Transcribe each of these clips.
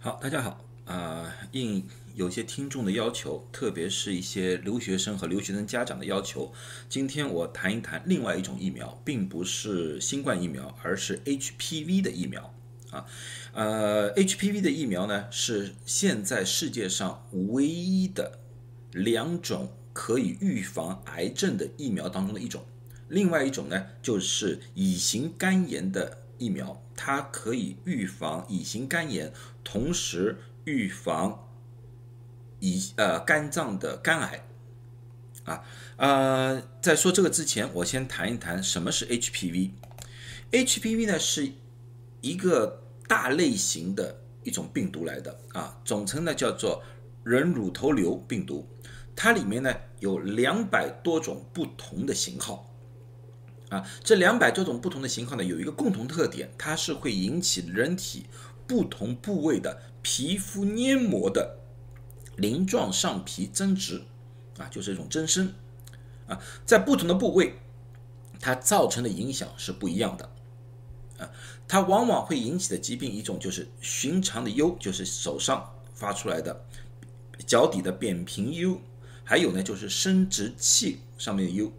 好，大家好啊、应有些听众的要求，特别是一些留学生和留学生家长的要求，今天我谈一谈另外一种疫苗，并不是新冠疫苗，而是 HPV 的疫苗啊。呃，HPV 的疫苗呢，是现在世界上唯一的两种可以预防癌症的疫苗当中的一种。另外一种呢，就是乙型肝炎的疫苗，它可以预防乙型肝炎，同时预防乙呃肝脏的肝癌。啊，呃，在说这个之前，我先谈一谈什么是 HPV。HPV 呢是一个大类型的一种病毒来的啊，总称呢叫做人乳头瘤病毒，它里面呢有两百多种不同的型号。啊，这两百多种不同的型号呢，有一个共同特点，它是会引起人体不同部位的皮肤黏膜的鳞状上皮增殖，啊，就是一种增生，啊，在不同的部位，它造成的影响是不一样的，啊，它往往会引起的疾病一种就是寻常的疣，就是手上发出来的脚底的扁平疣，还有呢就是生殖器上面的疣。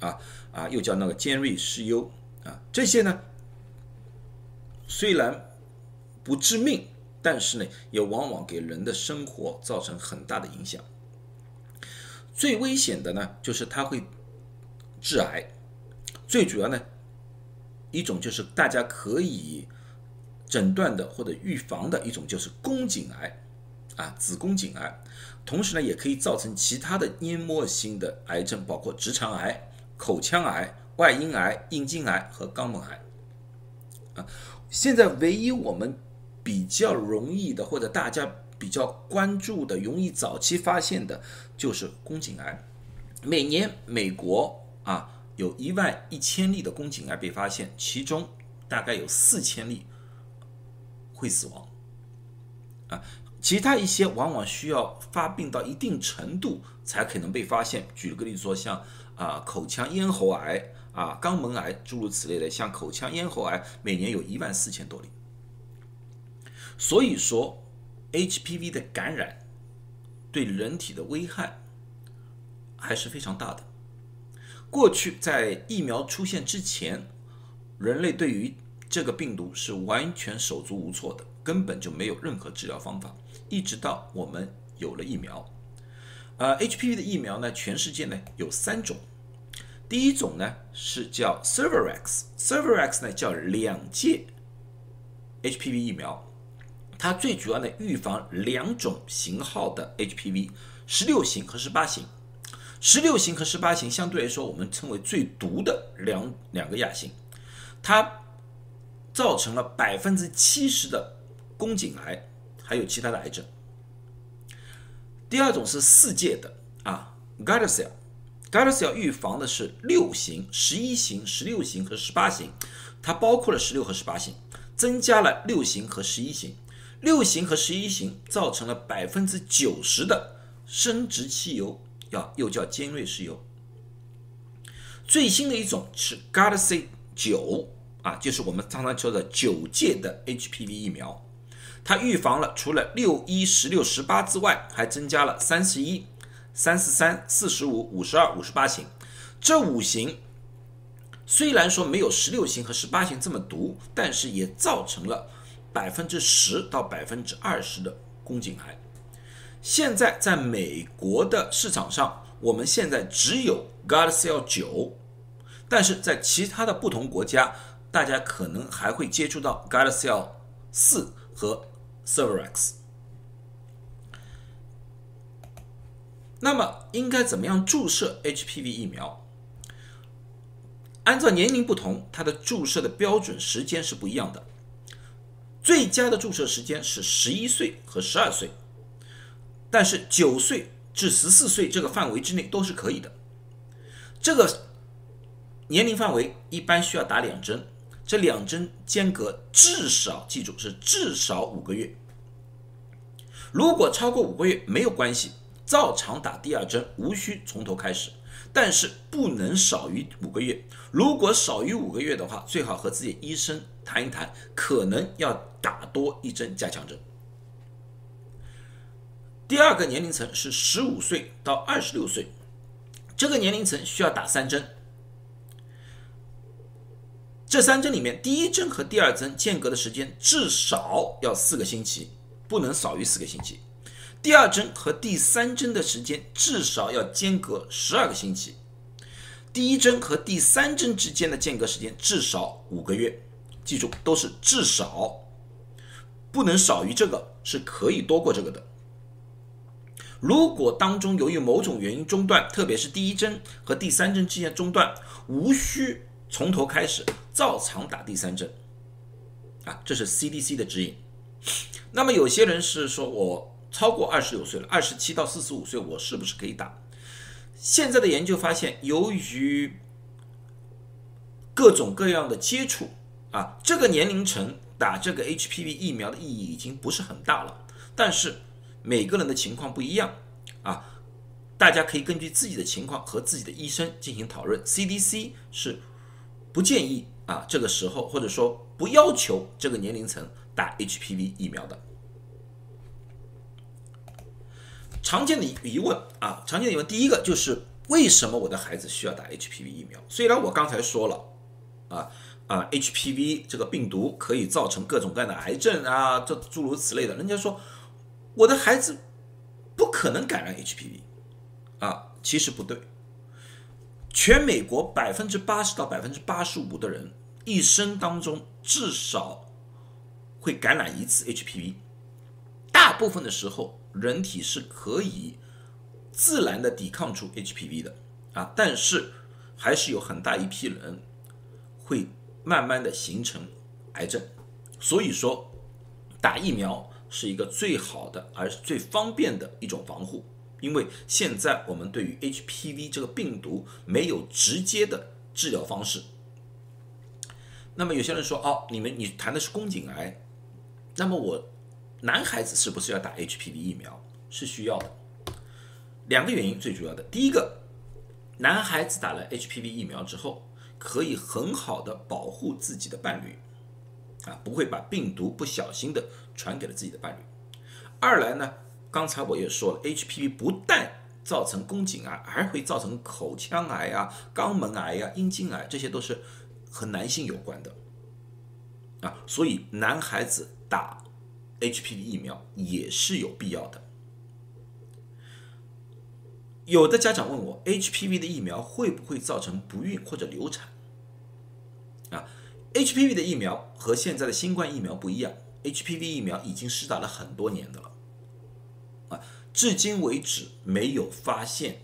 啊啊，又叫那个尖锐湿疣啊，这些呢虽然不致命，但是呢也往往给人的生活造成很大的影响。最危险的呢就是它会致癌，最主要呢一种就是大家可以诊断的或者预防的一种就是宫颈癌啊，子宫颈癌，同时呢也可以造成其他的黏膜性的癌症，包括直肠癌。口腔癌、外阴癌、阴茎癌和肛门癌，啊，现在唯一我们比较容易的或者大家比较关注的、容易早期发现的，就是宫颈癌。每年美国啊有一万一千例的宫颈癌被发现，其中大概有四千例会死亡，啊，其他一些往往需要发病到一定程度才可能被发现。举个例子说，像啊，口腔咽喉癌啊，肛门癌，诸如此类的，像口腔咽喉癌，每年有一万四千多例。所以说，HPV 的感染对人体的危害还是非常大的。过去在疫苗出现之前，人类对于这个病毒是完全手足无措的，根本就没有任何治疗方法。一直到我们有了疫苗，呃，HPV 的疫苗呢，全世界呢有三种。第一种呢是叫 Cervarix，Cervarix 呢叫两剂 HPV 疫苗，它最主要的预防两种型号的 HPV，十六型和十八型。十六型和十八型相对来说，我们称为最毒的两两个亚型，它造成了百分之七十的宫颈癌，还有其他的癌症。第二种是四界的啊，Gardasil。Gardasil 预防的是六型、十一型、十六型和十八型，它包括了十六和十八型，增加了六型和十一型。六型和十一型造成了百分之九十的生殖器疣，要又叫尖锐湿疣。最新的一种是 Gardasil 九啊，就是我们常常说的九届的 HPV 疫苗，它预防了除了六一、十六、十八之外，还增加了三十一。三十三、四十五、五十二、五十八型，这五型虽然说没有十六型和十八型这么毒，但是也造成了百分之十到百分之二十的宫颈癌。现在在美国的市场上，我们现在只有 Gardasil 九，但是在其他的不同国家，大家可能还会接触到 Gardasil 四和 Cervarix。那么应该怎么样注射 HPV 疫苗？按照年龄不同，它的注射的标准时间是不一样的。最佳的注射时间是十一岁和十二岁，但是九岁至十四岁这个范围之内都是可以的。这个年龄范围一般需要打两针，这两针间隔至少记住是至少五个月。如果超过五个月没有关系。照常打第二针，无需从头开始。但是不能少于五个月。如果少于五个月的话，最好和自己医生谈一谈，可能要打多一针加强针。第二个年龄层是十五岁到二十六岁，这个年龄层需要打三针。这三针里面，第一针和第二针间隔的时间至少要四个星期，不能少于四个星期。第二针和第三针的时间至少要间隔十二个星期。第一针和第三针之间的间隔时间至少五个月，记住都是至少，不能少于这个，是可以多过这个的。如果当中由于某种原因中断，特别是第一针和第三针之间中断，无需从头开始。照常打第三针，啊，这是 CDC 的指引。那么有些人是说，我超过二十六岁了，二十七到四十五岁，我是不是可以打？现在的研究发现，由于各种各样的接触，啊，这个年龄层打这个 HPV 疫苗的意义已经不是很大了。但是每个人的情况不一样，啊，大家可以根据自己的情况和自己的医生进行讨论。CDC 是不建议。啊，这个时候或者说不要求这个年龄层打 HPV 疫苗的。常见的疑问啊，常见的疑问，第一个就是为什么我的孩子需要打 HPV 疫苗？虽然我刚才说了，啊啊，HPV 这个病毒可以造成各种各样的癌症啊，这诸如此类的，人家说我的孩子不可能感染 HPV，啊，其实不对，全美国百分之八十到百分之八十五的人。一生当中至少会感染一次 HPV，大部分的时候人体是可以自然的抵抗住 HPV 的啊，但是还是有很大一批人会慢慢的形成癌症，所以说打疫苗是一个最好的而最方便的一种防护，因为现在我们对于 HPV 这个病毒没有直接的治疗方式。那么有些人说哦，你们你谈的是宫颈癌，那么我男孩子是不是要打 HPV 疫苗？是需要的。两个原因最主要的，第一个，男孩子打了 HPV 疫苗之后，可以很好的保护自己的伴侣，啊，不会把病毒不小心的传给了自己的伴侣。二来呢，刚才我也说了，HPV 不但造成宫颈癌，还会造成口腔癌啊、肛门癌呀、阴茎癌，这些都是。和男性有关的啊，所以男孩子打 HPV 疫苗也是有必要的。有的家长问我，HPV 的疫苗会不会造成不孕或者流产？啊，HPV 的疫苗和现在的新冠疫苗不一样，HPV 疫苗已经施打了很多年的了，啊，至今为止没有发现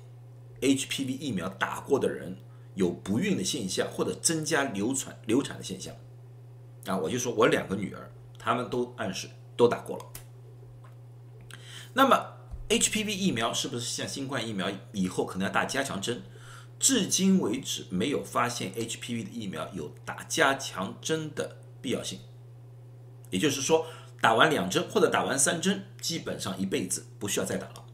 HPV 疫苗打过的人。有不孕的现象，或者增加流产流产的现象，啊，我就说我两个女儿，他们都暗示都打过了。那么 HPV 疫苗是不是像新冠疫苗以后可能要打加强针？至今为止没有发现 HPV 的疫苗有打加强针的必要性，也就是说，打完两针或者打完三针，基本上一辈子不需要再打了。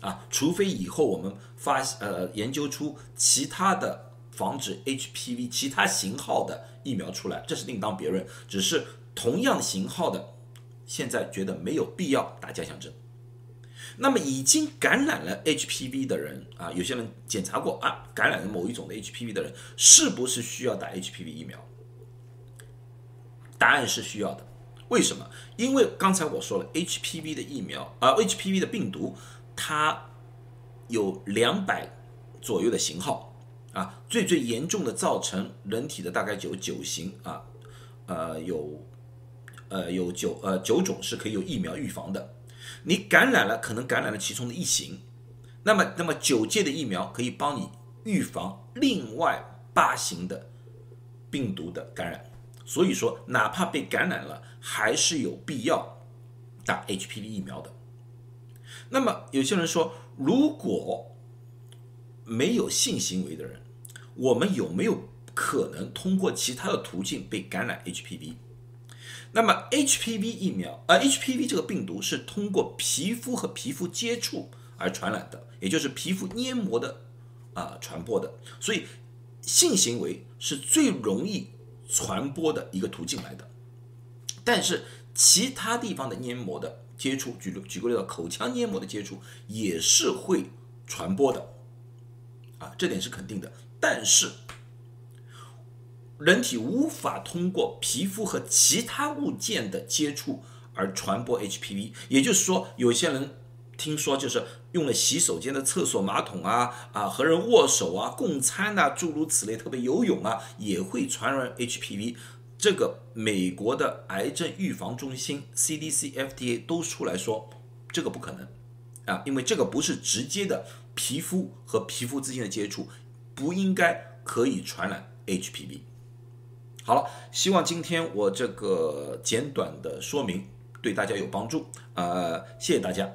啊，除非以后我们发呃研究出其他的防止 HPV 其他型号的疫苗出来，这是另当别论。只是同样型号的，现在觉得没有必要打加强针。那么已经感染了 HPV 的人啊，有些人检查过啊，感染了某一种的 HPV 的人，是不是需要打 HPV 疫苗？答案是需要的。为什么？因为刚才我说了，HPV 的疫苗啊，HPV 的病毒。它有两百左右的型号啊，最最严重的造成人体的大概有九型啊，呃有呃有九呃九种是可以有疫苗预防的。你感染了，可能感染了其中的一型，那么那么九届的疫苗可以帮你预防另外八型的病毒的感染。所以说，哪怕被感染了，还是有必要打 HPV 疫苗的。那么有些人说，如果没有性行为的人，我们有没有可能通过其他的途径被感染 HPV？那么 HPV 疫苗，呃，HPV 这个病毒是通过皮肤和皮肤接触而传染的，也就是皮肤黏膜的啊传播的，所以性行为是最容易传播的一个途径来的。但是其他地方的黏膜的接触，举举个例子，口腔黏膜的接触也是会传播的，啊，这点是肯定的。但是人体无法通过皮肤和其他物件的接触而传播 HPV，也就是说，有些人听说就是用了洗手间的厕所马桶啊啊和人握手啊共餐呐诸如此类，特别游泳啊也会传染 HPV。这个美国的癌症预防中心 CDC、FDA 都出来说这个不可能啊，因为这个不是直接的皮肤和皮肤之间的接触，不应该可以传染 HPV。好了，希望今天我这个简短的说明对大家有帮助，呃，谢谢大家。